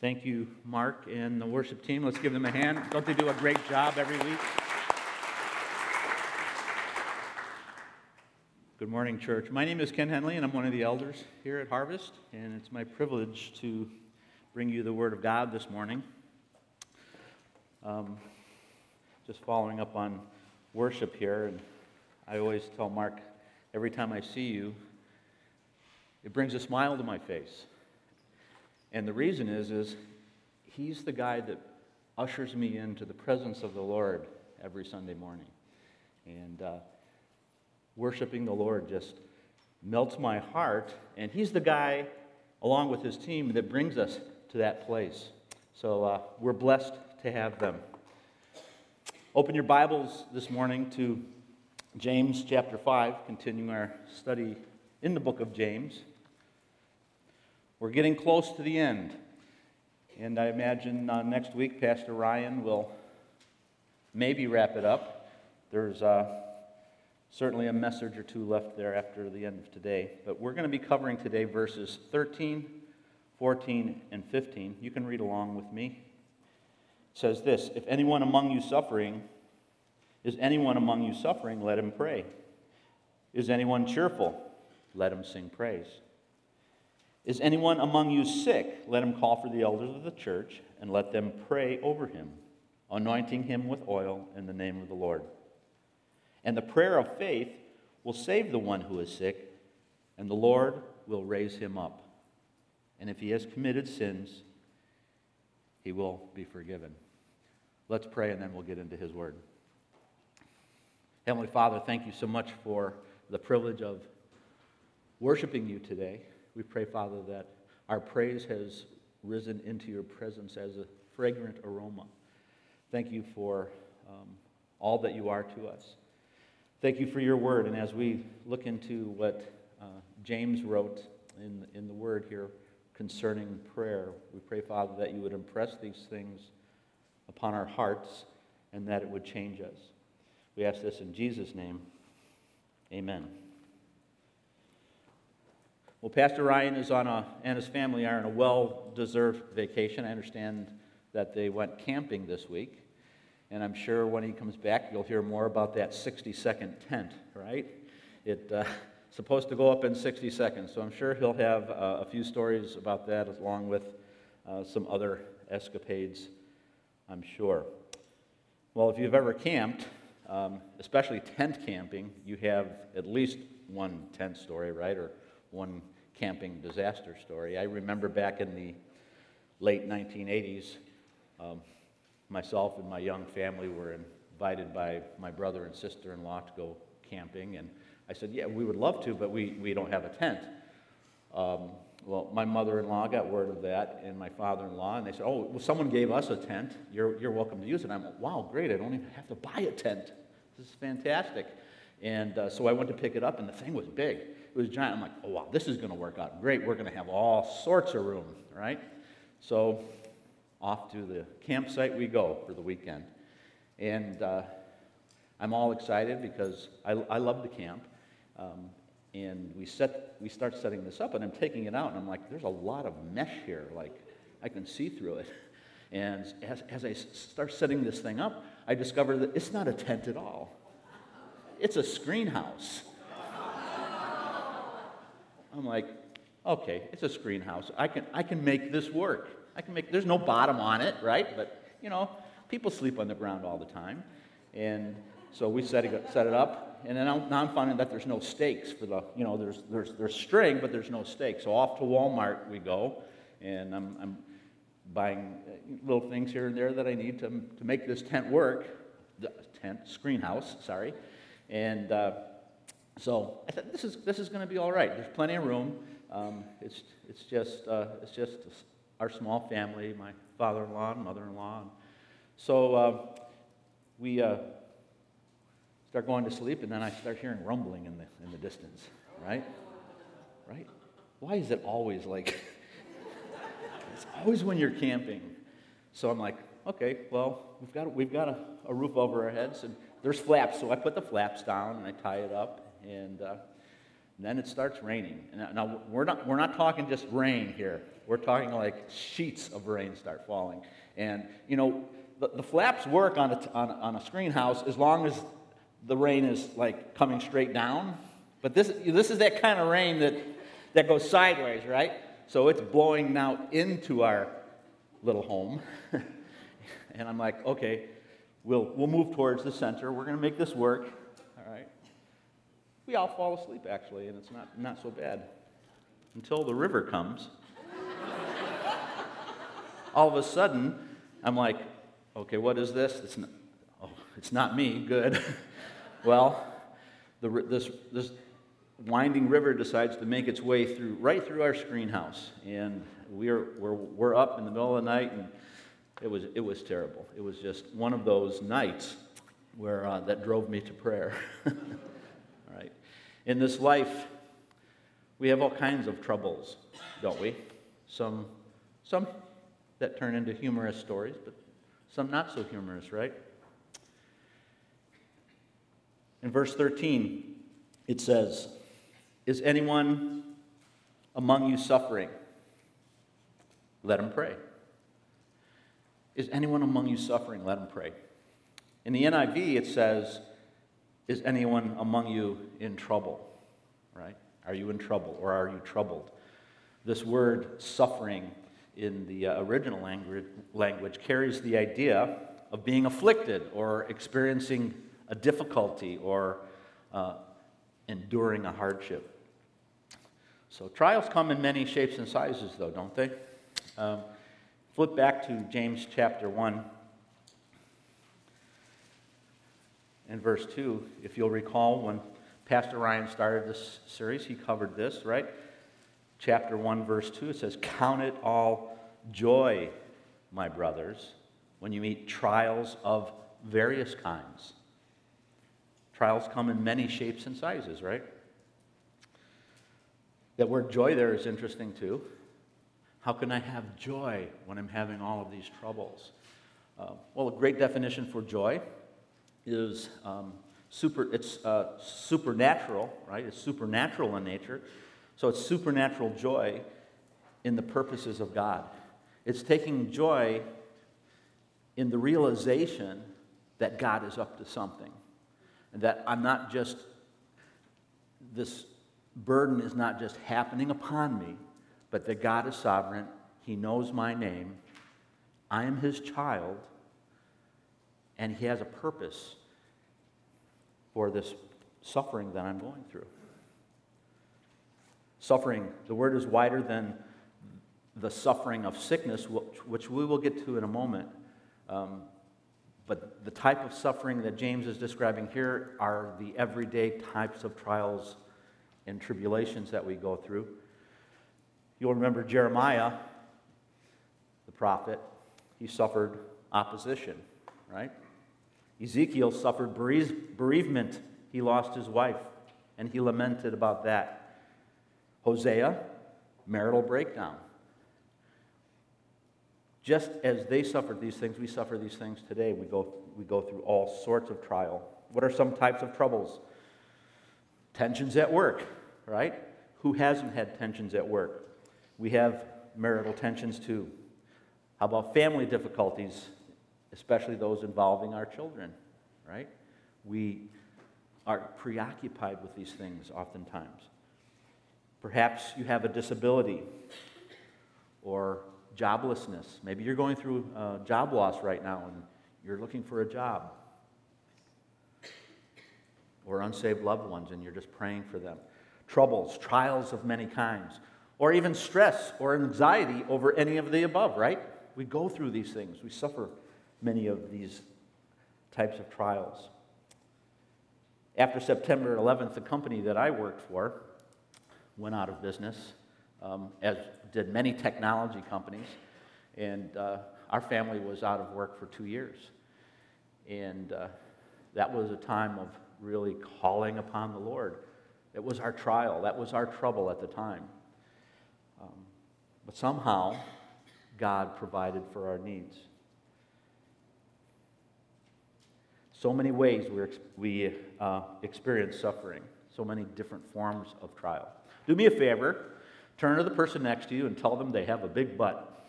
Thank you, Mark and the worship team. Let's give them a hand. Don't they do a great job every week? Good morning, church. My name is Ken Henley, and I'm one of the elders here at Harvest, and it's my privilege to bring you the Word of God this morning. Um, just following up on worship here, and I always tell Mark every time I see you, it brings a smile to my face. And the reason is, is he's the guy that ushers me into the presence of the Lord every Sunday morning. And uh, worshiping the Lord just melts my heart. And he's the guy, along with his team, that brings us to that place. So uh, we're blessed to have them. Open your Bibles this morning to James chapter 5, continuing our study in the book of James. We're getting close to the end. And I imagine uh, next week, Pastor Ryan will maybe wrap it up. There's uh, certainly a message or two left there after the end of today. But we're going to be covering today verses 13, 14, and 15. You can read along with me. It says this If anyone among you suffering, is anyone among you suffering, let him pray. Is anyone cheerful? Let him sing praise. Is anyone among you sick? Let him call for the elders of the church and let them pray over him, anointing him with oil in the name of the Lord. And the prayer of faith will save the one who is sick, and the Lord will raise him up. And if he has committed sins, he will be forgiven. Let's pray and then we'll get into his word. Heavenly Father, thank you so much for the privilege of worshiping you today. We pray, Father, that our praise has risen into your presence as a fragrant aroma. Thank you for um, all that you are to us. Thank you for your word. And as we look into what uh, James wrote in, in the word here concerning prayer, we pray, Father, that you would impress these things upon our hearts and that it would change us. We ask this in Jesus' name. Amen. Well, Pastor Ryan is on a, and his family are on a well deserved vacation. I understand that they went camping this week. And I'm sure when he comes back, you'll hear more about that 60 second tent, right? It's uh, supposed to go up in 60 seconds. So I'm sure he'll have uh, a few stories about that along with uh, some other escapades, I'm sure. Well, if you've ever camped, um, especially tent camping, you have at least one tent story, right? Or one camping disaster story. I remember back in the late 1980s, um, myself and my young family were invited by my brother and sister in law to go camping. And I said, Yeah, we would love to, but we, we don't have a tent. Um, well, my mother in law got word of that, and my father in law, and they said, Oh, well, someone gave us a tent. You're, you're welcome to use it. I'm like, Wow, great. I don't even have to buy a tent. This is fantastic. And uh, so I went to pick it up, and the thing was big. It was giant. I'm like, oh, wow, this is going to work out great. We're going to have all sorts of room, right? So off to the campsite we go for the weekend. And uh, I'm all excited because I, I love the camp. Um, and we, set, we start setting this up, and I'm taking it out, and I'm like, there's a lot of mesh here. Like, I can see through it. And as, as I start setting this thing up, I discover that it's not a tent at all. It's a screen house. I'm like, okay, it's a screen house. I can, I can make this work. I can make, there's no bottom on it, right? But, you know, people sleep on the ground all the time. And so we set it, set it up. And then now I'm finding that there's no stakes for the, you know, there's, there's, there's string, but there's no stakes. So off to Walmart we go. And I'm, I'm buying uh, little things here and there that I need to, to make this tent work. The tent, screen house, sorry. And, uh, so I thought this is, this is going to be all right. There's plenty of room. Um, it's, it's, just, uh, it's just our small family, my father in law and mother in law. So uh, we uh, start going to sleep, and then I start hearing rumbling in the, in the distance, right? Right? Why is it always like, it's always when you're camping. So I'm like, okay, well, we've got, we've got a, a roof over our heads, and there's flaps. So I put the flaps down and I tie it up and uh, And then it starts raining. And now, we're not, we're not talking just rain here. We're talking like sheets of rain start falling. And, you know, the, the flaps work on a, on, on a screen house as long as the rain is like coming straight down. But this, this is that kind of rain that, that goes sideways, right? So it's blowing now into our little home. and I'm like, okay, we'll, we'll move towards the center. We're going to make this work. We all fall asleep, actually, and it's not, not so bad until the river comes. all of a sudden, I'm like, okay, what is this? It's not, oh, it's not me. Good. well, the, this, this winding river decides to make its way through right through our screen house and we're, we're, we're up in the middle of the night and it was, it was terrible it was just one of those nights where uh, that drove me to prayer in this life we have all kinds of troubles don't we some some that turn into humorous stories but some not so humorous right in verse 13 it says is anyone among you suffering? Let him pray. Is anyone among you suffering? Let him pray. In the NIV, it says, Is anyone among you in trouble? Right? Are you in trouble or are you troubled? This word suffering in the uh, original language, language carries the idea of being afflicted or experiencing a difficulty or uh, enduring a hardship. So trials come in many shapes and sizes, though, don't they? Um, flip back to James chapter 1 and verse 2. If you'll recall, when Pastor Ryan started this series, he covered this, right? Chapter 1, verse 2, it says, Count it all joy, my brothers, when you meet trials of various kinds. Trials come in many shapes and sizes, right? That word joy there is interesting too. How can I have joy when I'm having all of these troubles? Uh, well, a great definition for joy is um, super, it's uh, supernatural, right? It's supernatural in nature. So it's supernatural joy in the purposes of God. It's taking joy in the realization that God is up to something. And that I'm not just this burden is not just happening upon me, but that God is sovereign. He knows my name. I am His child. And He has a purpose for this suffering that I'm going through. Suffering, the word is wider than the suffering of sickness, which we will get to in a moment. Um, but the type of suffering that James is describing here are the everyday types of trials and tribulations that we go through. You'll remember Jeremiah, the prophet, he suffered opposition, right? Ezekiel suffered bereavement. He lost his wife, and he lamented about that. Hosea, marital breakdown. Just as they suffered these things, we suffer these things today. We go, we go through all sorts of trial. What are some types of troubles? Tensions at work, right? Who hasn't had tensions at work? We have marital tensions too. How about family difficulties, especially those involving our children, right? We are preoccupied with these things oftentimes. Perhaps you have a disability or joblessness. Maybe you're going through job loss right now and you're looking for a job or unsaved loved ones, and you're just praying for them. Troubles, trials of many kinds, or even stress or anxiety over any of the above, right? We go through these things, we suffer many of these types of trials. After September 11th, the company that I worked for went out of business, um, as did many technology companies, and uh, our family was out of work for two years. And uh, that was a time of really calling upon the Lord. It was our trial, that was our trouble at the time. Um, but somehow, God provided for our needs. So many ways we, we uh, experience suffering. so many different forms of trial. Do me a favor, turn to the person next to you and tell them they have a big butt.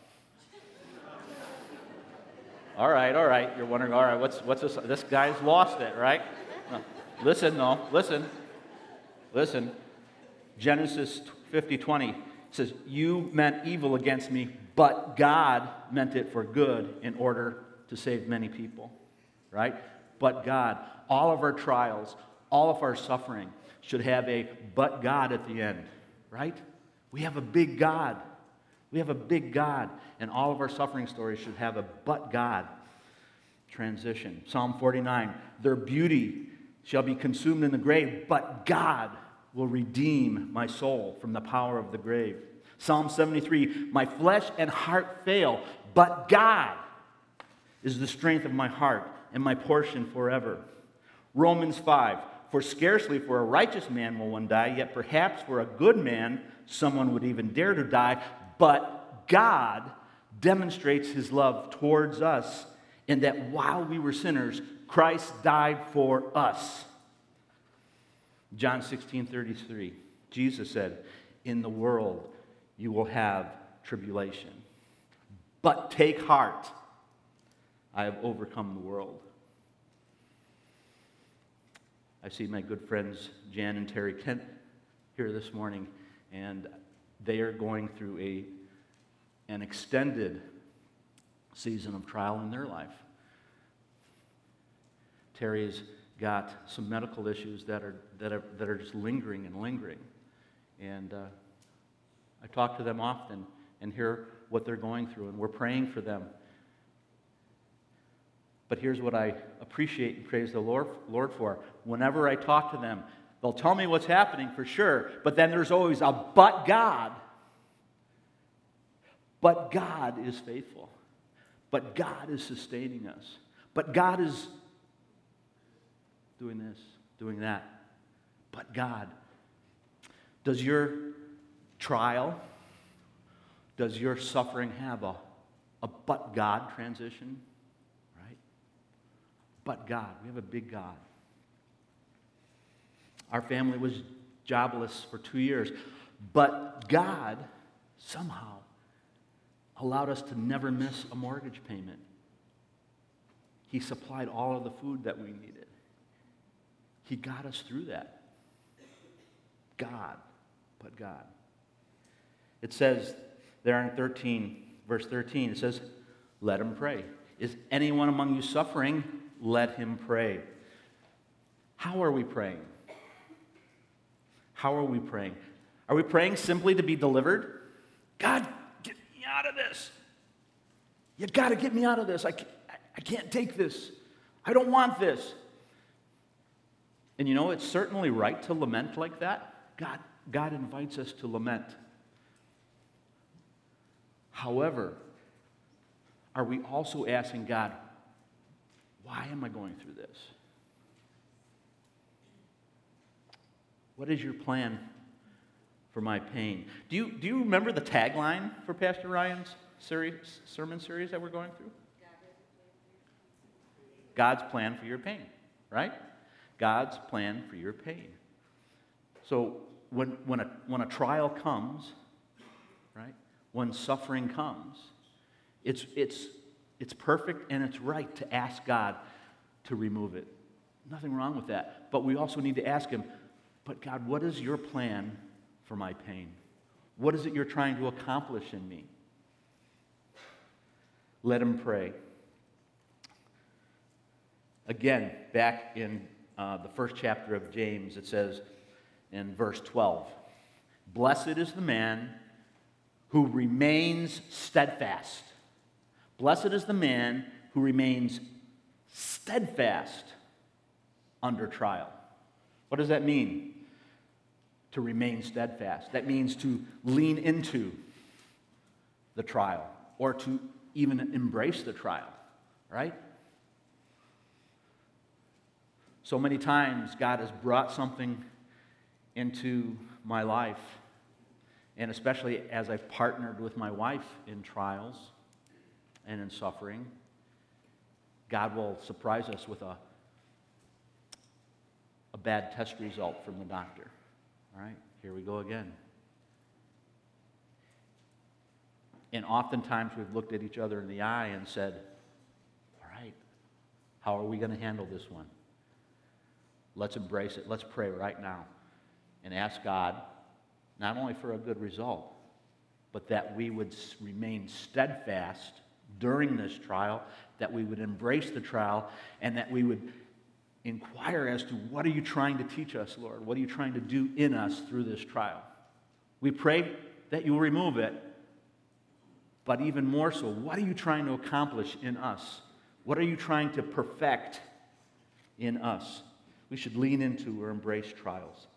all right, all right. You're wondering, all right, what's, what's this? This guy's lost it, right? No. Listen, no, listen. Listen. Genesis 50 20 says, You meant evil against me, but God meant it for good in order to save many people, right? But God, all of our trials, all of our suffering should have a but God at the end, right? We have a big God. We have a big God, and all of our suffering stories should have a but God transition. Psalm 49 Their beauty shall be consumed in the grave, but God will redeem my soul from the power of the grave. Psalm 73 My flesh and heart fail, but God is the strength of my heart and my portion forever. Romans 5 For scarcely for a righteous man will one die, yet perhaps for a good man someone would even dare to die. But God demonstrates his love towards us in that while we were sinners, Christ died for us. John 16 33, Jesus said, In the world you will have tribulation. But take heart, I have overcome the world. I see my good friends Jan and Terry Kent here this morning, and they are going through a, an extended season of trial in their life. Terry's got some medical issues that are, that are, that are just lingering and lingering. And uh, I talk to them often and hear what they're going through, and we're praying for them. But here's what I appreciate and praise the Lord, Lord for. Whenever I talk to them, they'll tell me what's happening for sure, but then there's always a but God. But God is faithful. But God is sustaining us. But God is doing this, doing that. But God. Does your trial, does your suffering have a, a but God transition? But God. We have a big God. Our family was jobless for two years, but God somehow allowed us to never miss a mortgage payment. He supplied all of the food that we needed. He got us through that. God, but God. It says there in 13, verse 13, it says, Let him pray. Is anyone among you suffering? Let him pray. How are we praying? How are we praying? Are we praying simply to be delivered? God, get me out of this. You got to get me out of this. I can't, I can't take this. I don't want this. And you know, it's certainly right to lament like that. God, God invites us to lament. However, are we also asking God, why am I going through this? What is your plan for my pain? Do you, do you remember the tagline for Pastor Ryan's series, sermon series that we're going through? God's plan for your pain, right? God's plan for your pain. So when, when, a, when a trial comes, right, when suffering comes, it's, it's, it's perfect and it's right to ask God to remove it. Nothing wrong with that. But we also need to ask Him, but God, what is your plan for my pain? What is it you're trying to accomplish in me? Let him pray. Again, back in uh, the first chapter of James, it says in verse 12 Blessed is the man who remains steadfast. Blessed is the man who remains steadfast under trial. What does that mean? To remain steadfast. That means to lean into the trial or to even embrace the trial, right? So many times, God has brought something into my life, and especially as I've partnered with my wife in trials and in suffering, God will surprise us with a, a bad test result from the doctor. All right, here we go again. And oftentimes we've looked at each other in the eye and said, All right, how are we going to handle this one? Let's embrace it. Let's pray right now and ask God not only for a good result, but that we would remain steadfast during this trial, that we would embrace the trial, and that we would inquire as to what are you trying to teach us, Lord? What are you trying to do in us through this trial? We pray that you will remove it, but even more so, what are you trying to accomplish in us? What are you trying to perfect in us? We should lean into or embrace trials.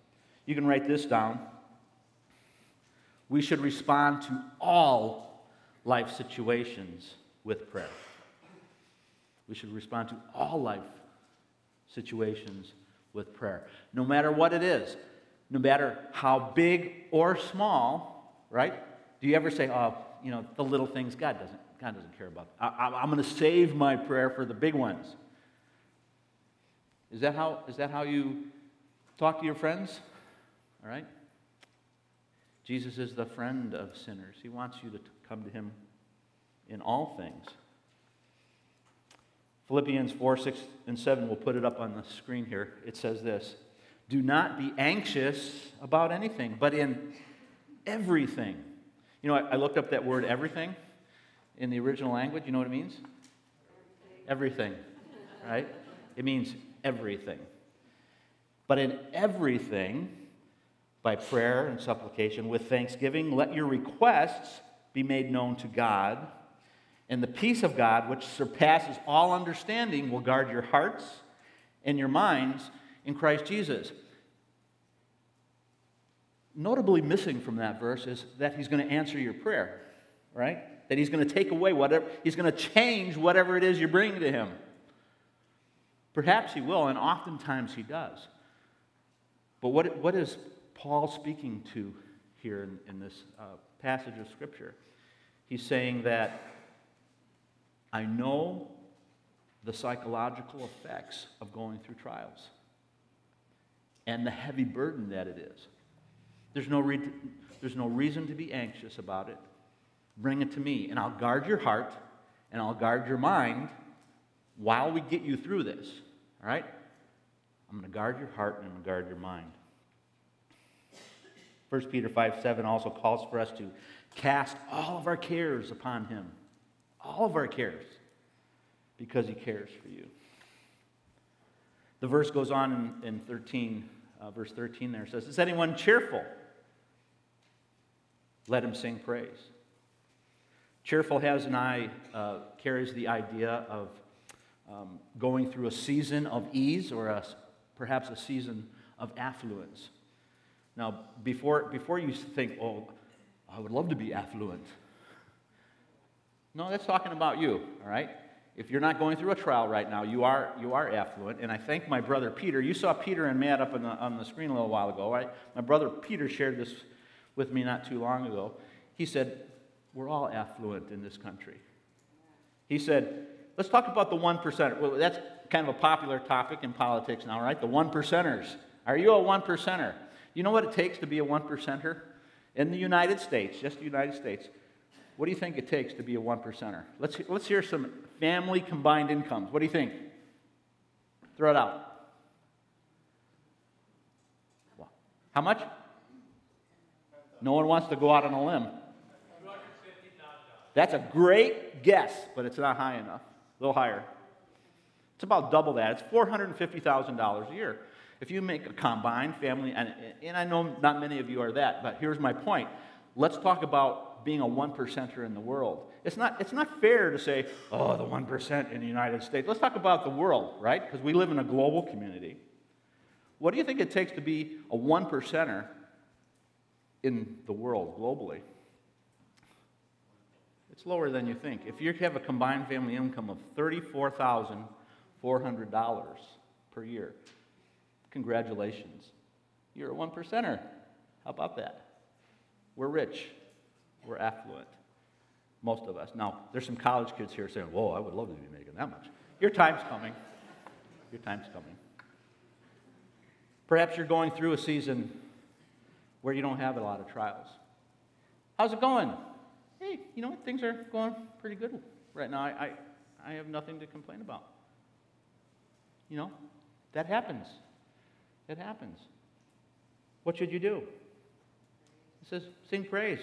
You can write this down. We should respond to all life situations with prayer. We should respond to all life situations with prayer. No matter what it is, no matter how big or small, right? Do you ever say, oh, you know, the little things God doesn't, God doesn't care about. I, am going to save my prayer for the big ones. Is that how, is that how you talk to your friends? All right? Jesus is the friend of sinners. He wants you to come to him in all things. Philippians 4, 6, and 7, we'll put it up on the screen here. It says this Do not be anxious about anything, but in everything. You know, I, I looked up that word everything in the original language. You know what it means? Everything, right? It means everything. But in everything, by prayer and supplication with thanksgiving, let your requests be made known to God. And the peace of God, which surpasses all understanding, will guard your hearts and your minds in Christ Jesus. Notably missing from that verse is that he's going to answer your prayer, right? That he's going to take away whatever, he's going to change whatever it is you're bringing to him. Perhaps he will, and oftentimes he does. But what, what is Paul speaking to here in, in this uh, passage of Scripture? He's saying that I know the psychological effects of going through trials and the heavy burden that it is. There's no, re- there's no reason to be anxious about it. Bring it to me, and I'll guard your heart and I'll guard your mind while we get you through this. All right? I'm going to guard your heart and I'm going to guard your mind. 1 Peter 5 7 also calls for us to cast all of our cares upon him. All of our cares. Because he cares for you. The verse goes on in, in 13, uh, verse 13 there says, Is anyone cheerful? Let him sing praise. Cheerful has an eye, uh, carries the idea of um, going through a season of ease or a, perhaps a season of affluence. Now, before, before you think, oh, I would love to be affluent. No, that's talking about you, all right? If you're not going through a trial right now, you are, you are affluent. And I thank my brother Peter. You saw Peter and Matt up on the, on the screen a little while ago, right? My brother Peter shared this with me not too long ago. He said, We're all affluent in this country. He said, Let's talk about the one percenter. Well, that's kind of a popular topic in politics now, right? The one percenters. Are you a one percenter? You know what it takes to be a one percenter? In the United States, just the United States, what do you think it takes to be a one percenter? Let's, let's hear some family combined incomes. What do you think? Throw it out. How much? No one wants to go out on a limb. That's a great guess, but it's not high enough. A little higher. It's about double that. It's $450,000 a year. If you make a combined family, and, and I know not many of you are that, but here's my point. Let's talk about being a one percenter in the world. It's not, it's not fair to say, oh, the 1% in the United States. Let's talk about the world, right? Because we live in a global community. What do you think it takes to be a one percenter in the world globally? It's lower than you think. If you have a combined family income of $34,400 per year, congratulations. You're a one percenter. How about that? We're rich. We're affluent. Most of us. Now, there's some college kids here saying, Whoa, I would love to be making that much. Your time's coming. Your time's coming. Perhaps you're going through a season where you don't have a lot of trials. How's it going? Hey, you know what? Things are going pretty good right now. I, I, I have nothing to complain about. You know, that happens. It happens. What should you do? It says, sing praise.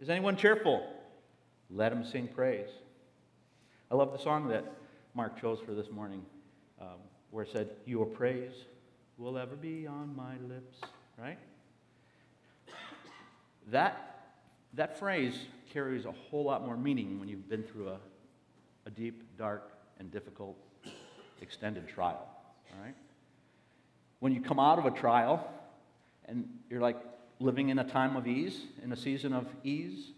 Is anyone cheerful? Let him sing praise. I love the song that Mark chose for this morning, um, where it said, Your praise will ever be on my lips, right? That, that phrase carries a whole lot more meaning when you've been through a, a deep, dark, and difficult extended trial, all right? When you come out of a trial and you're like living in a time of ease, in a season of ease,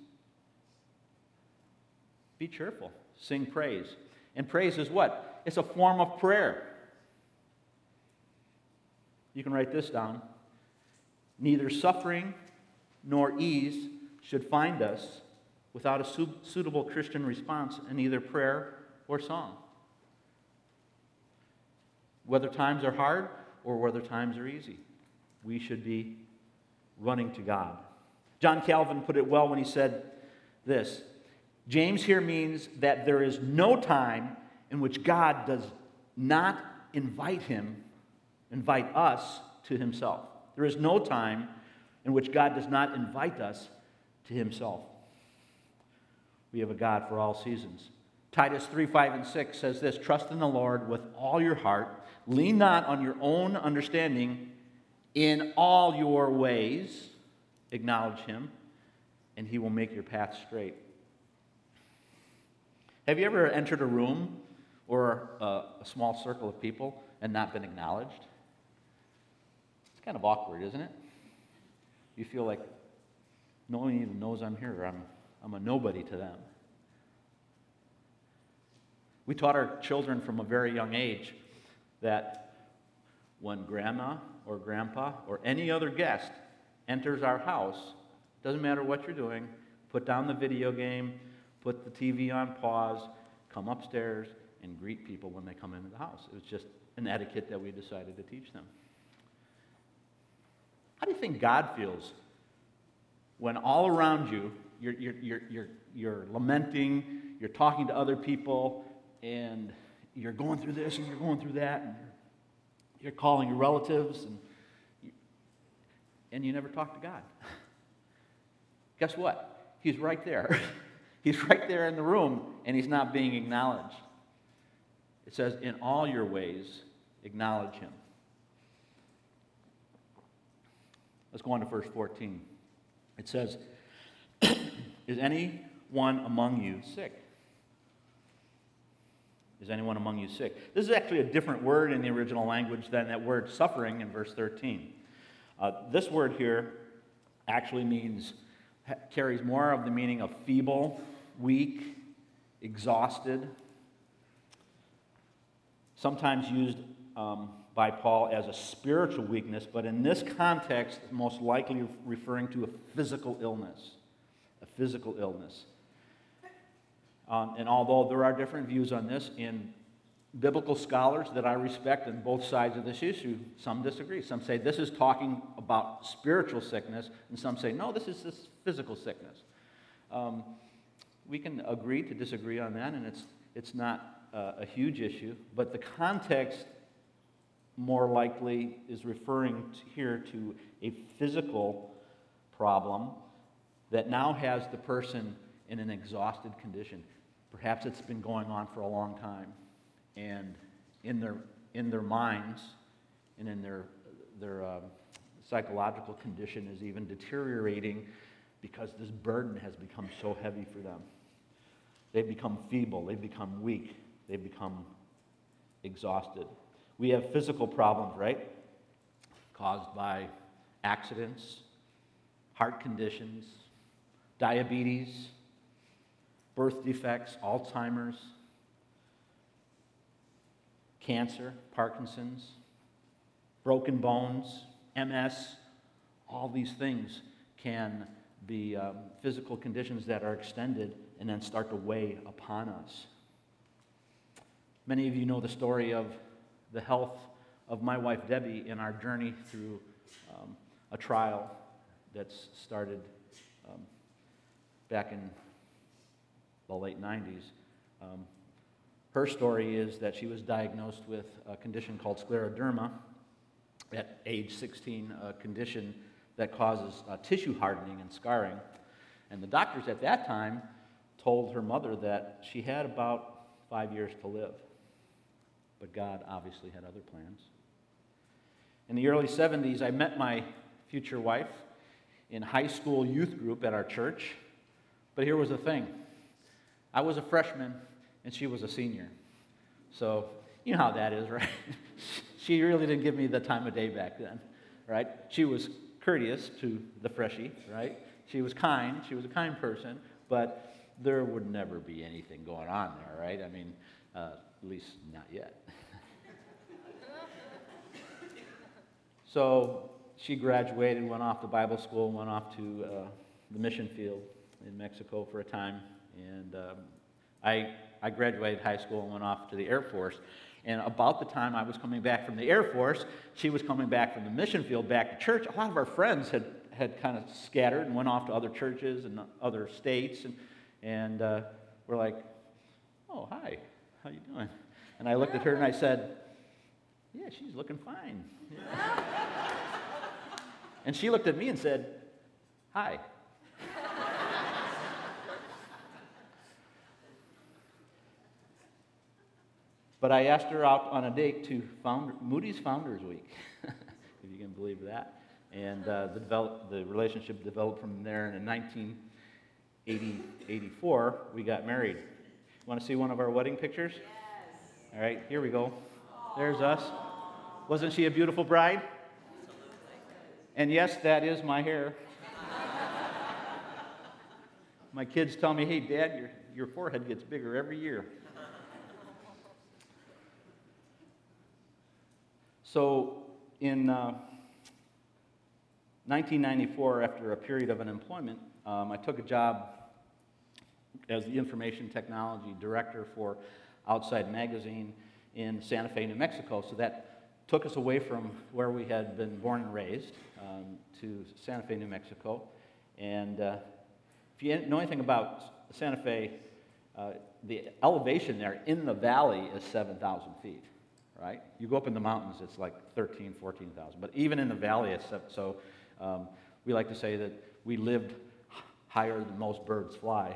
be cheerful. Sing praise. And praise is what? It's a form of prayer. You can write this down. Neither suffering nor ease should find us without a su- suitable Christian response in either prayer or song. Whether times are hard or whether times are easy, we should be running to God. John Calvin put it well when he said this James here means that there is no time in which God does not invite him, invite us to himself. There is no time in which God does not invite us to himself. We have a God for all seasons. Titus 3 5 and 6 says this Trust in the Lord with all your heart, lean not on your own understanding, in all your ways, acknowledge him, and he will make your path straight. Have you ever entered a room or a, a, small circle of people and not been acknowledged? It's kind of awkward, isn't it? You feel like no one even knows I'm here. I'm, I'm a nobody to them. We taught our children from a very young age that when grandma or grandpa or any other guest enters our house, doesn't matter what you're doing, put down the video game, put the TV on pause, come upstairs, and greet people when they come into the house. It was just an etiquette that we decided to teach them. How do you think God feels when all around you, you're, you're, you're, you're, lamenting, you're talking to other people, and you're going through this and you're going through that, and you're, calling your relatives, and you, and you never talk to God? Guess what? He's right there. He's right there in the room and he's not being acknowledged. It says, In all your ways, acknowledge him. Let's go on to verse 14. It says, Is anyone among you sick? Is anyone among you sick? This is actually a different word in the original language than that word suffering in verse 13. Uh, this word here actually means, carries more of the meaning of feeble weak, exhausted, sometimes used um, by Paul as a spiritual weakness, but in this context, most likely referring to a physical illness. A physical illness. Um, and although there are different views on this in biblical scholars that I respect on both sides of this issue, some disagree. Some say this is talking about spiritual sickness, and some say, no, this is this physical sickness. Um, we can agree to disagree on that, and it's, it's not uh, a huge issue, but the context more likely is referring to here to a physical problem that now has the person in an exhausted condition. Perhaps it's been going on for a long time, and in their, in their minds and in their, their uh, psychological condition is even deteriorating because this burden has become so heavy for them. They've become feeble, they've become weak, they've become exhausted. We have physical problems, right? Caused by accidents, heart conditions, diabetes, birth defects, Alzheimer's, cancer, Parkinson's, broken bones, MS, all these things can be um, physical conditions that are extended and then start to weigh upon us. Many of you know the story of the health of my wife Debbie in our journey through um, a trial that's started um, back in the late 90s. Um, her story is that she was diagnosed with a condition called scleroderma at age 16, a condition that causes uh, tissue hardening and scarring. And the doctors at that time told her mother that she had about five years to live. But God obviously had other plans. In the early 70s, I met my future wife in high school youth group at our church. But here was the thing I was a freshman and she was a senior. So, you know how that is, right? she really didn't give me the time of day back then, right? She was courteous to the freshie, right? She was kind. She was a kind person, but there would never be anything going on there, right? I mean, uh, at least not yet. so she graduated, went off to Bible school, went off to uh, the mission field in Mexico for a time, and um, I, I graduated high school and went off to the Air Force. And about the time I was coming back from the Air Force, she was coming back from the mission field back to church. A lot of our friends had, had kind of scattered and went off to other churches and other states. And, and uh, we're like, oh, hi, how you doing? And I looked at her and I said, yeah, she's looking fine. Yeah. and she looked at me and said, hi. But I asked her out on a date to found, Moody's Founders Week, if you can believe that. And uh, the, develop, the relationship developed from there. And in 1984, we got married. Want to see one of our wedding pictures? Yes. All right, here we go. There's us. Wasn't she a beautiful bride? And yes, that is my hair. my kids tell me, hey, Dad, your, your forehead gets bigger every year. So in uh, 1994, after a period of unemployment, um, I took a job as the information technology director for Outside Magazine in Santa Fe, New Mexico. So that took us away from where we had been born and raised um, to Santa Fe, New Mexico. And uh, if you know anything about Santa Fe, uh, the elevation there in the valley is 7,000 feet right? You go up in the mountains, it's like 13, 14,000. But even in the valley, so um, we like to say that we lived higher than most birds fly.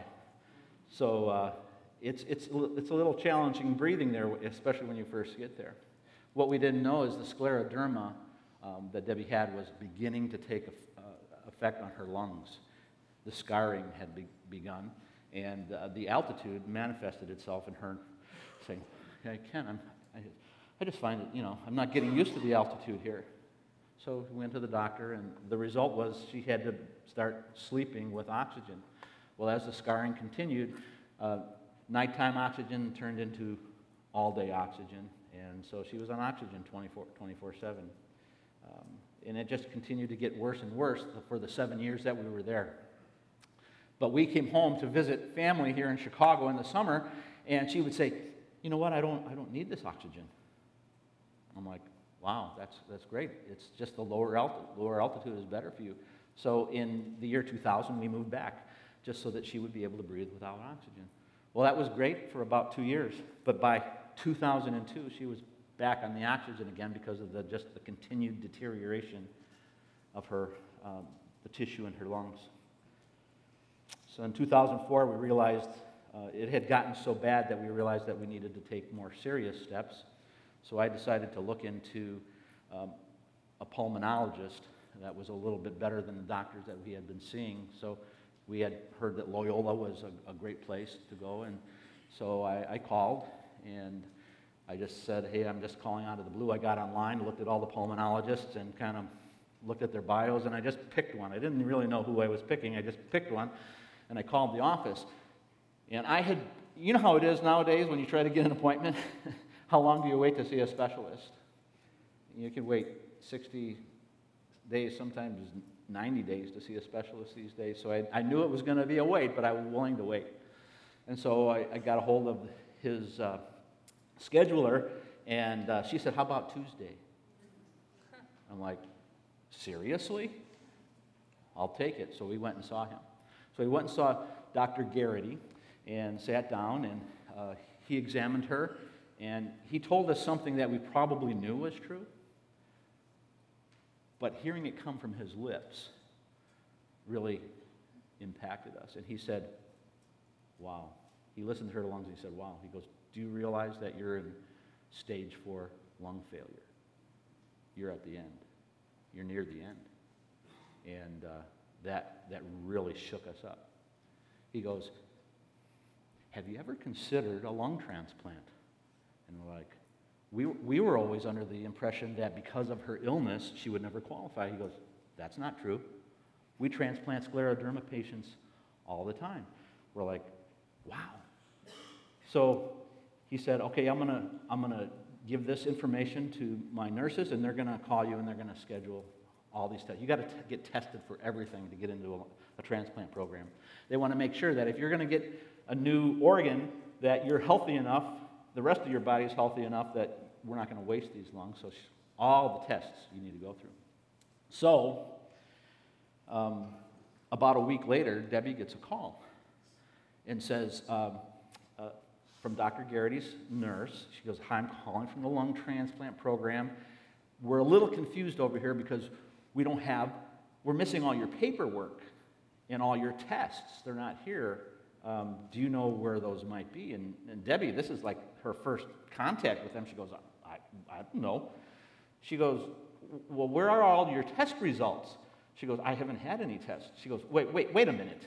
So uh, it's, it's, it's a little challenging breathing there, especially when you first get there. What we didn't know is the scleroderma um, that Debbie had was beginning to take a, uh, effect on her lungs. The scarring had be, begun, and uh, the altitude manifested itself in her saying, hey, Ken, I'm, I, I just find it, you know, I'm not getting used to the altitude here. So we went to the doctor, and the result was she had to start sleeping with oxygen. Well, as the scarring continued, uh, nighttime oxygen turned into all day oxygen, and so she was on oxygen 24 7. Um, and it just continued to get worse and worse for the seven years that we were there. But we came home to visit family here in Chicago in the summer, and she would say, You know what? I don't, I don't need this oxygen. I'm like, wow, that's, that's great. It's just the lower, lower altitude is better for you. So in the year 2000, we moved back just so that she would be able to breathe without oxygen. Well, that was great for about two years. But by 2002, she was back on the oxygen again because of the, just the continued deterioration of her, um, the tissue in her lungs. So in 2004, we realized uh, it had gotten so bad that we realized that we needed to take more serious steps. So I decided to look into um, a pulmonologist that was a little bit better than the doctors that we had been seeing. So we had heard that Loyola was a, a great place to go. And so I, I, called and I just said, hey, I'm just calling out of the blue. I got online, looked at all the pulmonologists, and kind of looked at their bios, and I just picked one. I didn't really know who I was picking. I just picked one, and I called the office. And I had, you know how it is nowadays when you try to get an appointment? How long do you wait to see a specialist? You can wait 60 days, sometimes 90 days to see a specialist these days. So I, I knew it was going to be a wait, but I was willing to wait. And so I, I got a hold of his uh, scheduler, and uh, she said, How about Tuesday? I'm like, seriously? I'll take it. So we went and saw him. So we went and saw Dr. Garrity and sat down, and uh, he examined her, and he told us something that we probably knew was true. But hearing it come from his lips really impacted us. And he said, Wow. He listened to her lungs and he said, Wow. He goes, Do you realize that you're in stage four lung failure? You're at the end. You're near the end. And uh, that, that really shook us up. He goes, Have you ever considered a lung transplant? And we're like, we, we were always under the impression that because of her illness, she would never qualify. He goes, That's not true. We transplant scleroderma patients all the time. We're like, Wow. So he said, Okay, I'm going to I'm to give this information to my nurses, and they're going to call you and they're going to schedule all these tests. You got to get tested for everything to get into a, a transplant program. They want to make sure that if you're going to get a new organ, that you're healthy enough, the rest of your body is healthy enough that we're not going to waste these lungs. So all the tests you need to go through. So um, about a week later, Debbie gets a call and says, um, uh, from Dr. Garrity's nurse, she goes, Hi, I'm calling from the lung transplant program. We're a little confused over here because we don't have, we're missing all your paperwork and all your tests. They're not here. Um, do you know where those might be? And, and, Debbie, this is like her first contact with them. She goes, I, I don't know. She goes, Well, where are all your test results? She goes, I haven't had any tests. She goes, Wait, wait, wait a minute.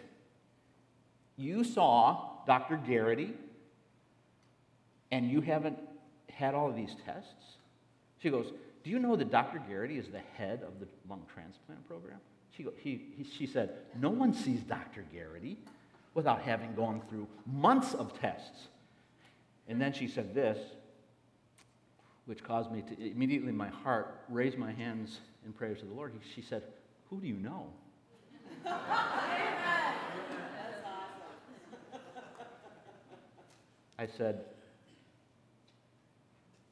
You saw Dr. Garrity and you haven't had all of these tests? She goes, Do you know that Dr. Garrity is the head of the lung transplant program? She, go, he, he, she said, No one sees Dr. Garrity without having gone through months of tests. And then she said this, which caused me to immediately my heart raise my hands in praise to the Lord. She said, Who do you know? I said,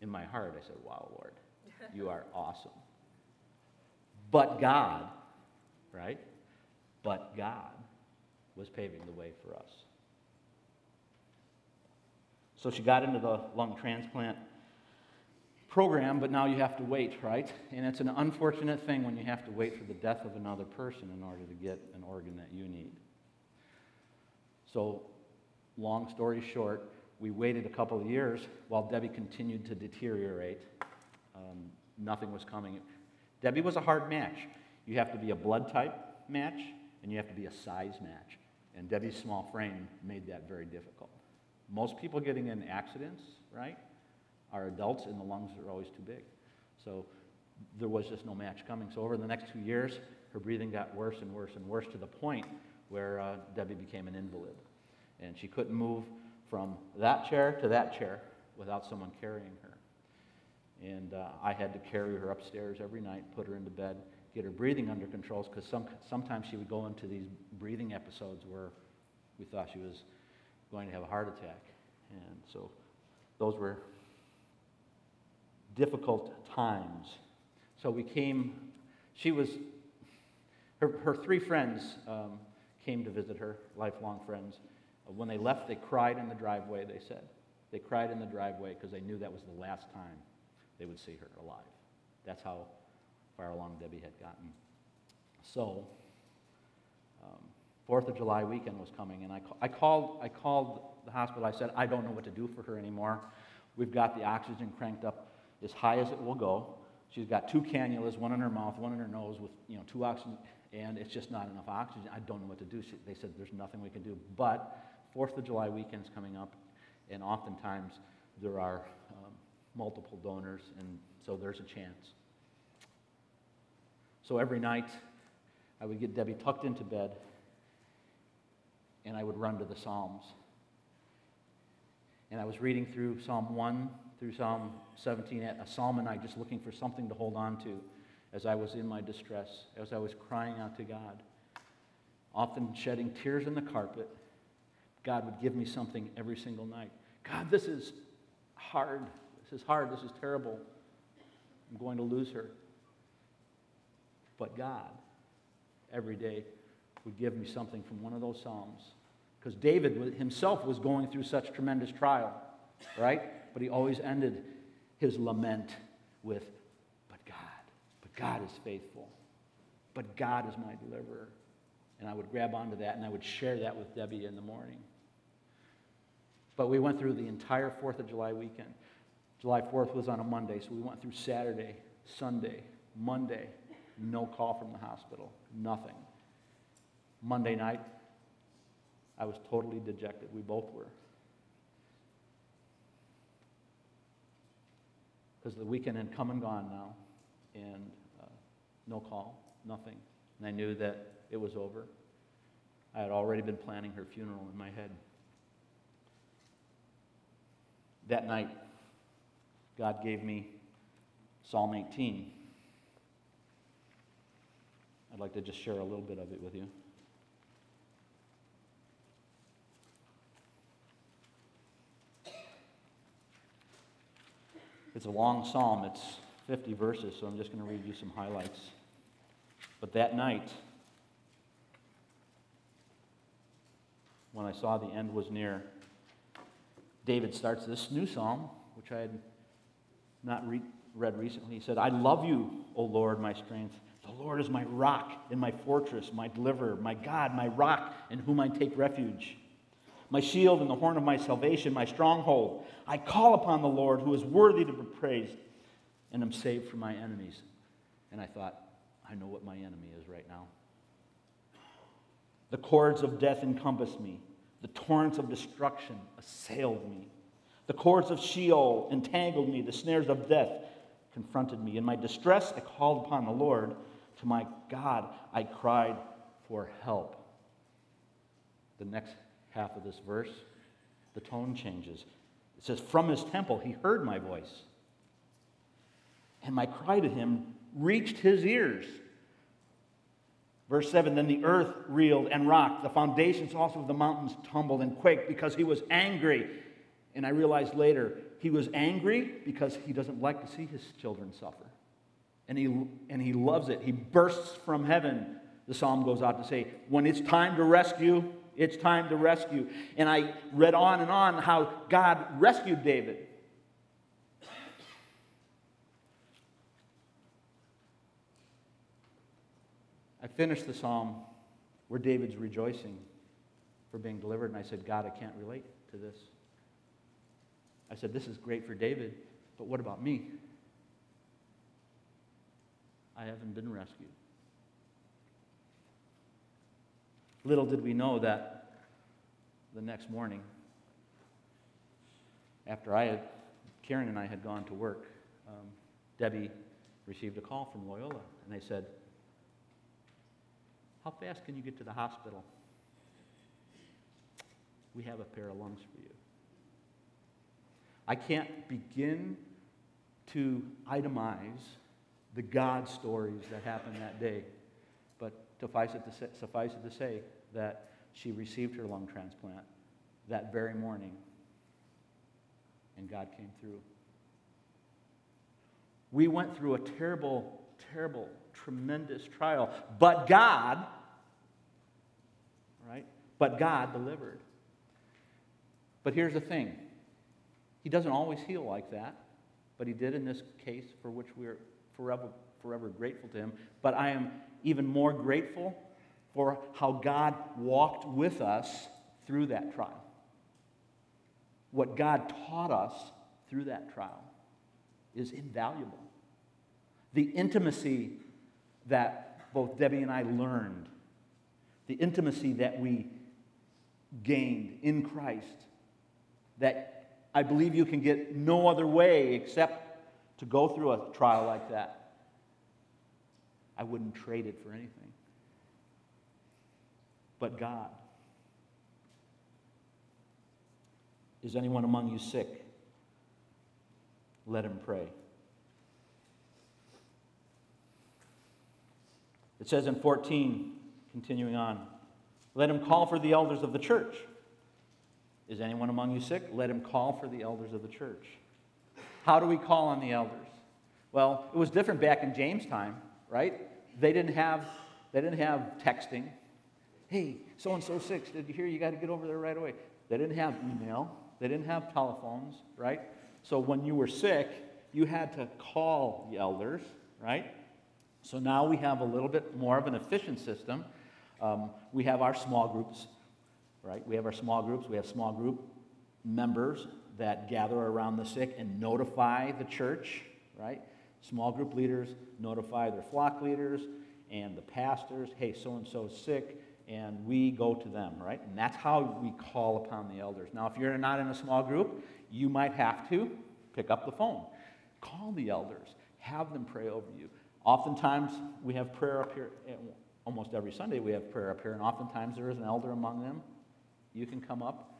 in my heart, I said, Wow, Lord, you are awesome. But God, right? But God was paving the way for us. So she got into the lung transplant program, but now you have to wait, right? And it's an unfortunate thing when you have to wait for the death of another person in order to get an organ that you need. So, long story short, we waited a couple of years while Debbie continued to deteriorate. Um, nothing was coming. Debbie was a hard match. You have to be a blood type match, and you have to be a size match. And Debbie's small frame made that very difficult. Most people getting in accidents, right, are adults, and the lungs are always too big. So there was just no match coming. So over the next two years, her breathing got worse and worse and worse to the point where uh, Debbie became an invalid. And she couldn't move from that chair to that chair without someone carrying her. And uh, I had to carry her upstairs every night, put her into bed, get her breathing under control, because some, sometimes she would go into these breathing episodes where we thought she was going to have a heart attack. And so those were difficult times. So we came, she was, her, her three friends um, came to visit her, lifelong friends. When they left, they cried in the driveway, they said. They cried in the driveway because they knew that was the last time they would see her alive. That's how far along Debbie had gotten. So, um, Fourth of July weekend was coming, and I, I, called, I called the hospital. I said, I don't know what to do for her anymore. We've got the oxygen cranked up as high as it will go. She's got two cannulas, one in her mouth, one in her nose, with you know two oxygen, and it's just not enough oxygen. I don't know what to do. She, they said there's nothing we can do. But Fourth of July weekend's coming up, and oftentimes there are um, multiple donors, and so there's a chance. So every night, I would get Debbie tucked into bed, and I would run to the Psalms. And I was reading through Psalm 1 through Psalm 17, a psalm and I just looking for something to hold on to as I was in my distress, as I was crying out to God, often shedding tears in the carpet God would give me something every single night. God, this is hard. This is hard. This is terrible. I'm going to lose her. But God, every day, would give me something from one of those Psalms. Because David himself was going through such tremendous trial, right? But he always ended his lament with, But God, but God is faithful. But God is my deliverer. And I would grab onto that and I would share that with Debbie in the morning. But we went through the entire 4th of July weekend. July 4th was on a Monday, so we went through Saturday, Sunday, Monday, no call from the hospital, nothing. Monday night, I was totally dejected. We both were. Because the weekend had come and gone now, and uh, no call, nothing. And I knew that it was over. I had already been planning her funeral in my head. That night, God gave me Psalm 18. I'd like to just share a little bit of it with you. It's a long psalm, it's 50 verses, so I'm just going to read you some highlights. But that night, when I saw the end was near, David starts this new psalm, which I had not re- read recently. He said, I love you, O Lord, my strength. The Lord is my rock and my fortress, my deliverer, my God, my rock in whom I take refuge my shield and the horn of my salvation, my stronghold. I call upon the Lord who is worthy to be praised, and am saved from my enemies. And I thought, I know what my enemy is right now. The cords of death encompassed me, the torrents of destruction assailed me. The cords of Sheol entangled me, the snares of death confronted me. In my distress, I called upon the Lord. To my God, I cried for help. The next half of this verse, the tone changes. It says, From his temple he heard my voice, and my cry to him reached his ears. Verse 7 Then the earth reeled and rocked. The foundations also of the mountains tumbled and quaked because he was angry. And I realized later, he was angry because he doesn't like to see his children suffer. And he, and he loves it. He bursts from heaven, the psalm goes out to say, When it's time to rescue, it's time to rescue. And I read on and on how God rescued David. I finished the psalm where David's rejoicing for being delivered, and I said, God, I can't relate to this. I said, This is great for David, but what about me? I haven't been rescued. Little did we know that the next morning, after I had, Karen and I had gone to work, um, Debbie received a call from Loyola, and they said, How fast can you get to the hospital? We have a pair of lungs for you. I can't begin to itemize the God stories that happened that day, but suffice it to say, suffice it to say that she received her lung transplant that very morning, and God came through. We went through a terrible, terrible, tremendous trial, but God, right? But God delivered. But here's the thing He doesn't always heal like that, but He did in this case, for which we're forever, forever grateful to Him. But I am even more grateful for how God walked with us through that trial. What God taught us through that trial is invaluable. The intimacy that both Debbie and I learned, the intimacy that we gained in Christ, that I believe you can get no other way except to go through a trial like that. I wouldn't trade it for anything but God. Is anyone among you sick? Let him pray. It says in 14, continuing on, let him call for the elders of the church. Is anyone among you sick? Let him call for the elders of the church. How do we call on the elders? Well, it was different back in James' time, right? They didn't have, they didn't have texting. Hey, so and so sick. Did you hear? You got to get over there right away. They didn't have email. They didn't have telephones, right? So when you were sick, you had to call the elders, right? So now we have a little bit more of an efficient system. Um, we have our small groups, right? We have our small groups. We have small group members that gather around the sick and notify the church, right? Small group leaders notify their flock leaders and the pastors, hey, so and so is sick, and we go to them, right? And that's how we call upon the elders. Now, if you're not in a small group, you might have to pick up the phone, call the elders, have them pray over you. Oftentimes, we have prayer up here, eh, almost every Sunday, we have prayer up here, and oftentimes there is an elder among them. You can come up.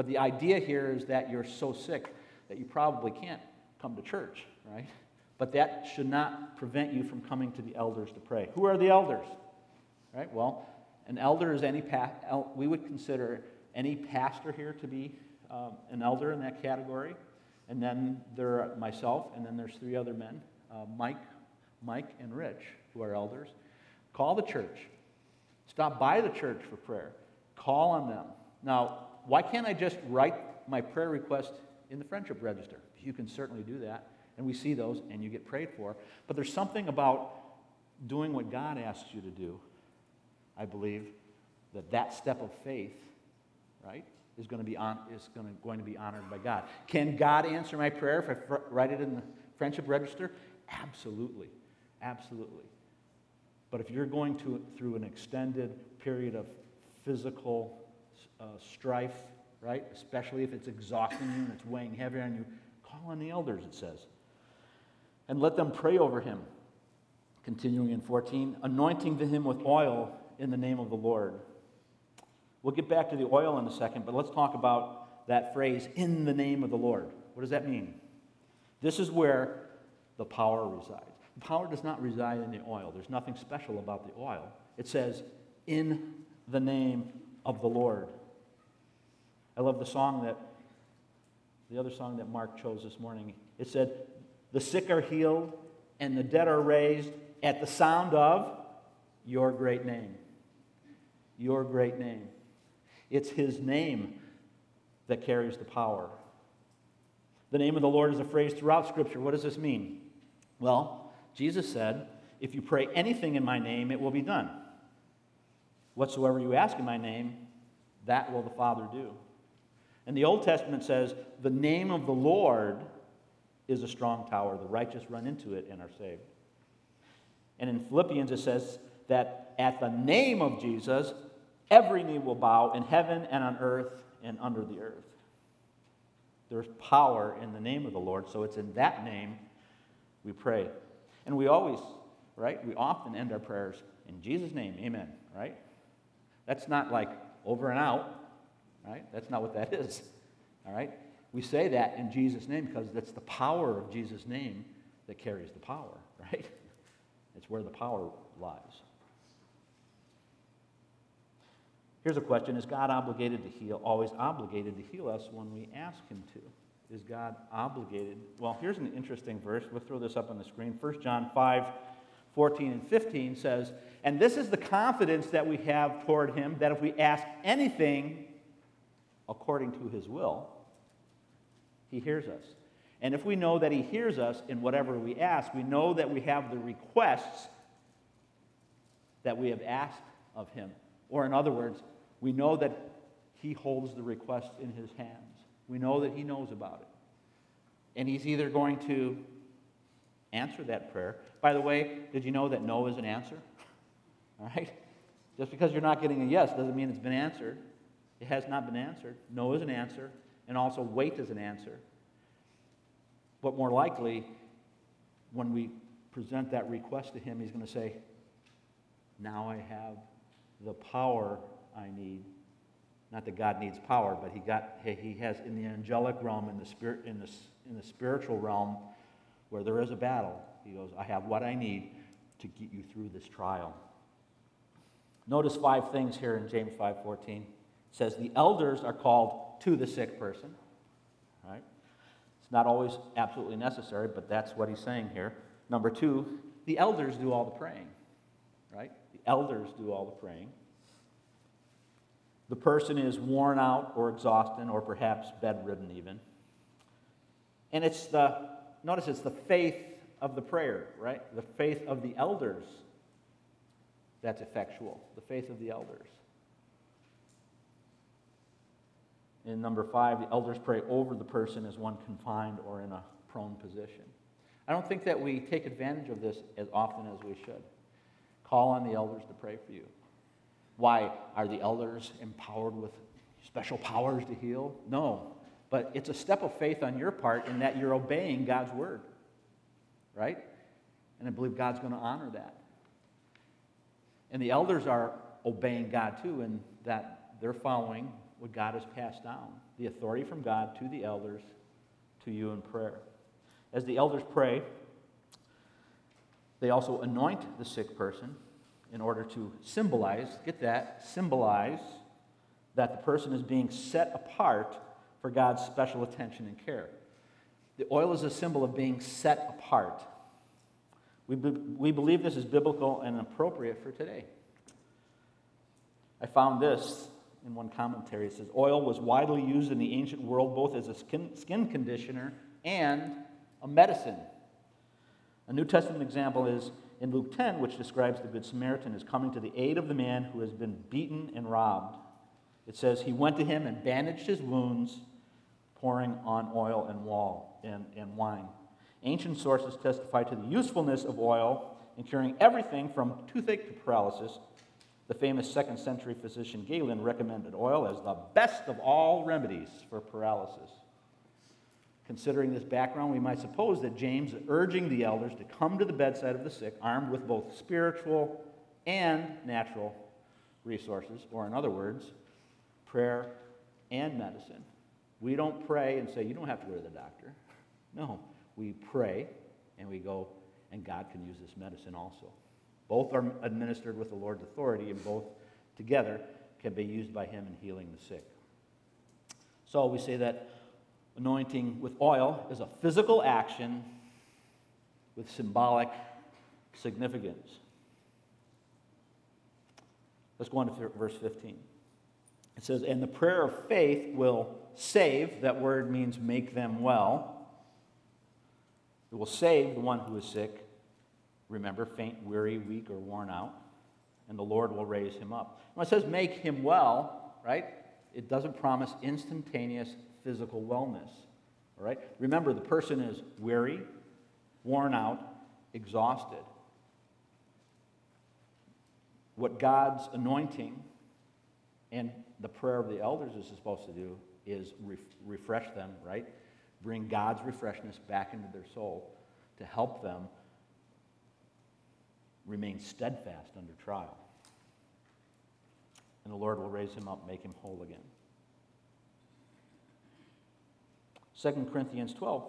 But the idea here is that you're so sick that you probably can't come to church, right? But that should not prevent you from coming to the elders to pray. Who are the elders? Right? Well, an elder is any pa- we would consider any pastor here to be um, an elder in that category. And then there are myself, and then there's three other men, uh, Mike, Mike, and Rich, who are elders. Call the church. Stop by the church for prayer. Call on them. Now, why can't I just write my prayer request in the friendship register? You can certainly do that and we see those, and you get prayed for. But there's something about doing what God asks you to do, I believe, that that step of faith, right, is going to be, on, is going to, going to be honored by God. Can God answer my prayer if I write it in the friendship register? Absolutely. Absolutely. But if you're going to, through an extended period of physical uh, strife, right, especially if it's exhausting you and it's weighing heavy on you, call on the elders, it says and let them pray over him. Continuing in 14, anointing him with oil in the name of the Lord. We'll get back to the oil in a second, but let's talk about that phrase, in the name of the Lord. What does that mean? This is where the power resides. The power does not reside in the oil, there's nothing special about the oil. It says, in the name of the Lord. I love the song that, the other song that Mark chose this morning. It said, the sick are healed, and the dead are raised at the sound of your great name. Your great name. It's his name that carries the power. The name of the Lord is a phrase throughout Scripture. What does this mean? Well, Jesus said, If you pray anything in my name, it will be done. Whatsoever you ask in my name, that will the Father do. And the Old Testament says, The name of the Lord is a strong tower. The righteous run into it and are saved. And in Philippians, it says that at the name of Jesus, every knee will bow in heaven and on earth and under the earth. There's power in the name of the Lord, so it's in that name we pray. And we always, right? We often end our prayers in Jesus' name, amen, right? That's not like over and out, right? That's not what that is, all right? We say that in Jesus' name because that's the power of Jesus' name that carries the power, right? It's where the power lies. Here's a question Is God obligated to heal, always obligated to heal us when we ask Him to? Is God obligated? Well, here's an interesting verse. We'll throw this up on the screen. 1 John 5 14 and 15 says, And this is the confidence that we have toward Him, that if we ask anything according to His will, he hears us. And if we know that He hears us in whatever we ask, we know that we have the requests that we have asked of Him. Or, in other words, we know that He holds the request in His hands. We know that He knows about it. And He's either going to answer that prayer. By the way, did you know that no is an answer? All right? Just because you're not getting a yes doesn't mean it's been answered. It has not been answered. No is an answer and also wait is an answer. But more likely, when we present that request to him, he's going to say, Now I have the power I need. Not that God needs power, but he, got, he has in the angelic realm, in the, spirit, in, the, in the spiritual realm, where there is a battle, he goes, I have what I need to get you through this trial. Notice five things here in James 5:14. It says the elders are called to the sick person. Right? It's not always absolutely necessary, but that's what he's saying here. Number two, the elders do all the praying. right? The elders do all the praying. The person is worn out or exhausted or perhaps bedridden, even. And it's the, notice it's the faith of the prayer, right? The faith of the elders that's effectual. The faith of the elders. In number five, the elders pray over the person as one confined or in a prone position. I don't think that we take advantage of this as often as we should. Call on the elders to pray for you. Why? Are the elders empowered with special powers to heal? No. But it's a step of faith on your part in that you're obeying God's word. Right? And I believe God's going to honor that. And the elders are obeying God too, in that they're following what God has passed down the authority from God to the elders, to you in prayer. As the elders pray, they also anoint the sick person in order to symbolize, get that, symbolize that the person is being set apart for God's special attention and care. The oil is a symbol of being set apart. We, be, we believe this is biblical and appropriate for today. I found this in one commentary. It says oil was widely used in the ancient world both as a skin, skin conditioner and a medicine. A New Testament example is in Luke 10, which describes the Good Samaritan as coming to the aid of the man who has been beaten and robbed. It says, He went to him and bandaged his wounds, pouring on oil and, wall, and, and wine. Ancient sources testify to the usefulness of oil in curing everything from toothache to paralysis. The famous second century physician Galen recommended oil as the best of all remedies for paralysis. Considering this background, we might suppose that James is urging the elders to come to the bedside of the sick armed with both spiritual and natural resources, or in other words, prayer and medicine. We don't pray and say, you don't have to go to the doctor. No, we pray and we go, and God can use this medicine also. Both are administered with the Lord's authority, and both together can be used by Him in healing the sick. So we say that anointing with oil is a physical action with symbolic significance. Let's go on to verse 15. It says, And the prayer of faith will save. That word means make them well. It will save the one who is sick. Remember, faint, weary, weak, or worn out. And the Lord will raise him up. When it says make him well, right, it doesn't promise instantaneous physical wellness. All right? Remember, the person is weary, worn out, exhausted. What God's anointing and the prayer of the elders is supposed to do is re- refresh them, right? Bring God's refreshness back into their soul to help them remain steadfast under trial. And the Lord will raise him up, make him whole again. 2 Corinthians 12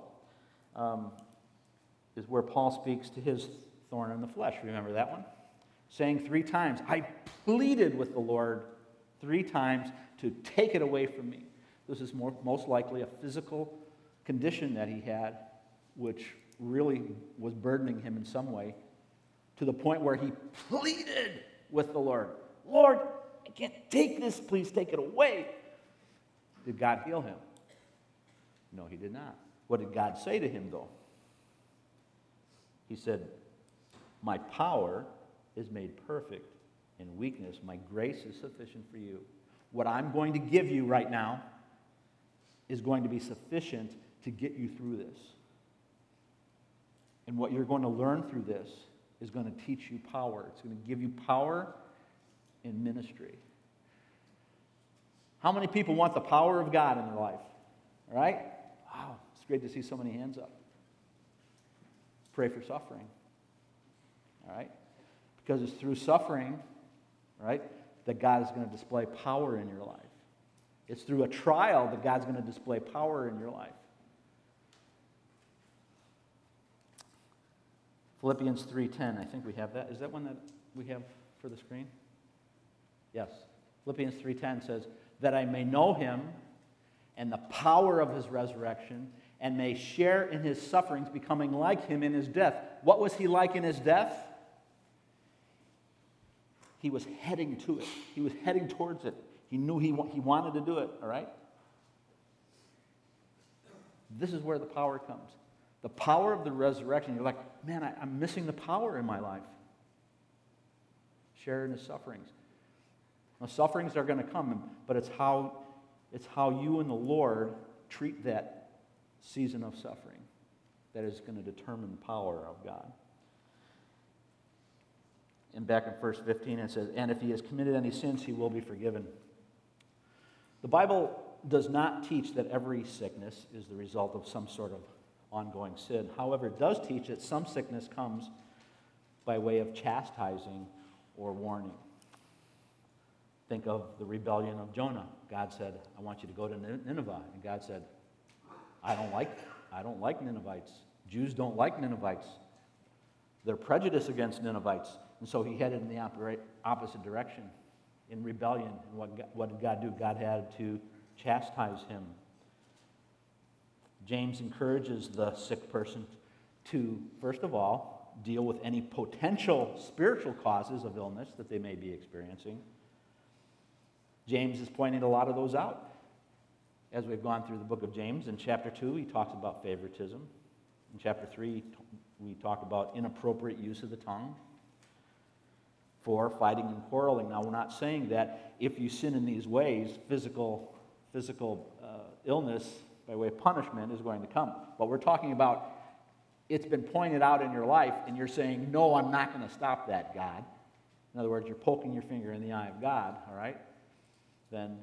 um, is where Paul speaks to his thorn in the flesh. Remember that one? Saying three times, I pleaded with the Lord three times to take it away from me. This is more, most likely a physical condition that he had, which really was burdening him in some way, to the point where he pleaded with the Lord Lord, I can't take this. Please take it away. Did God heal him? No, he did not. What did God say to him, though? He said, My power is made perfect in weakness. My grace is sufficient for you. What I'm going to give you right now is going to be sufficient to get you through this. And what you're going to learn through this is going to teach you power. It's going to give you power in ministry. How many people want the power of God in their life? All right? Wow, it's great to see so many hands up. Pray for suffering. All right? Because it's through suffering, right, that God is going to display power in your life. It's through a trial that God's going to display power in your life. Philippians 3:10, I think we have that. Is that one that we have for the screen? Yes. Philippians 3:10 says, "That I may know him and the power of his resurrection, and may share in his sufferings, becoming like him in his death. What was he like in his death? he was heading to it. He was heading towards it. He knew he, he wanted to do it, all right? This is where the power comes. The power of the resurrection. You're like, man, I, I'm missing the power in my life. Share in his sufferings. Now, sufferings are going to come, but it's how, it's how you and the Lord treat that season of suffering that is going to determine the power of God. And back in verse 15, it says, And if he has committed any sins, he will be forgiven. The Bible does not teach that every sickness is the result of some sort of ongoing sin. However, it does teach that some sickness comes by way of chastising or warning. Think of the rebellion of Jonah. God said, I want you to go to Nineveh. And God said, I don't like, I don't like Ninevites. Jews don't like Ninevites. They're prejudiced against Ninevites. And so he headed in the opposite direction in rebellion. And what, what did God do? God had to chastise him. James encourages the sick person to, first of all, deal with any potential spiritual causes of illness that they may be experiencing. James is pointing a lot of those out. As we've gone through the book of James, in chapter 2, he talks about favoritism. In chapter 3, we talk about inappropriate use of the tongue. Four, fighting and quarreling. Now, we're not saying that if you sin in these ways, physical, physical uh, illness by way of punishment is going to come. But we're talking about it's been pointed out in your life, and you're saying, No, I'm not going to stop that, God. In other words, you're poking your finger in the eye of God, all right? Then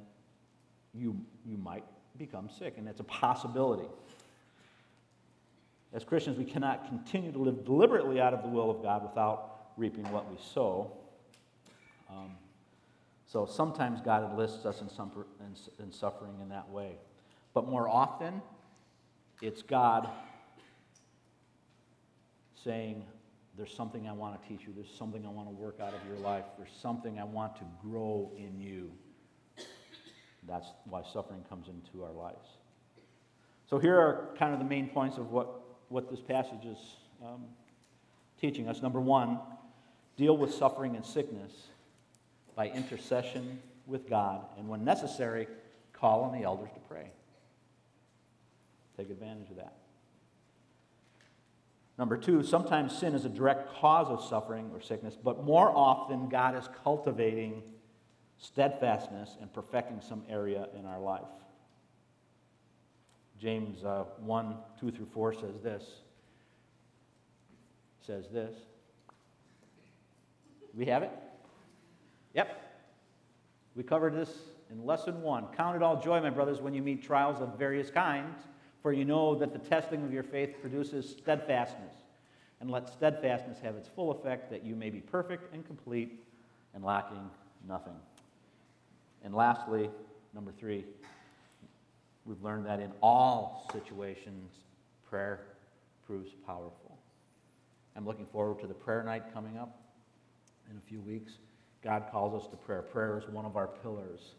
you, you might become sick, and it's a possibility. As Christians, we cannot continue to live deliberately out of the will of God without reaping what we sow. Um, so sometimes God enlists us in, some, in, in suffering in that way. But more often, it's God saying, There's something I want to teach you. There's something I want to work out of your life. There's something I want to grow in you. That's why suffering comes into our lives. So here are kind of the main points of what, what this passage is um, teaching us. Number one, deal with suffering and sickness by intercession with God, and when necessary, call on the elders to pray. Take advantage of that. Number two, sometimes sin is a direct cause of suffering or sickness, but more often God is cultivating steadfastness and perfecting some area in our life. James uh, 1 2 through 4 says this. Says this. We have it? Yep. We covered this in lesson one. Count it all joy, my brothers, when you meet trials of various kinds, for you know that the testing of your faith produces steadfastness. And let steadfastness have its full effect, that you may be perfect and complete and lacking nothing. And lastly, number three, we've learned that in all situations, prayer proves powerful. I'm looking forward to the prayer night coming up in a few weeks. God calls us to prayer. Prayer is one of our pillars,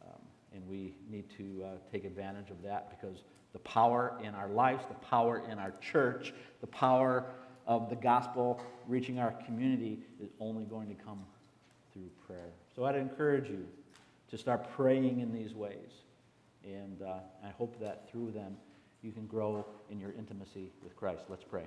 um, and we need to uh, take advantage of that because the power in our lives, the power in our church, the power of the gospel reaching our community is only going to come through prayer. So I'd encourage you to start praying in these ways. And uh, I hope that through them you can grow in your intimacy with Christ. Let's pray.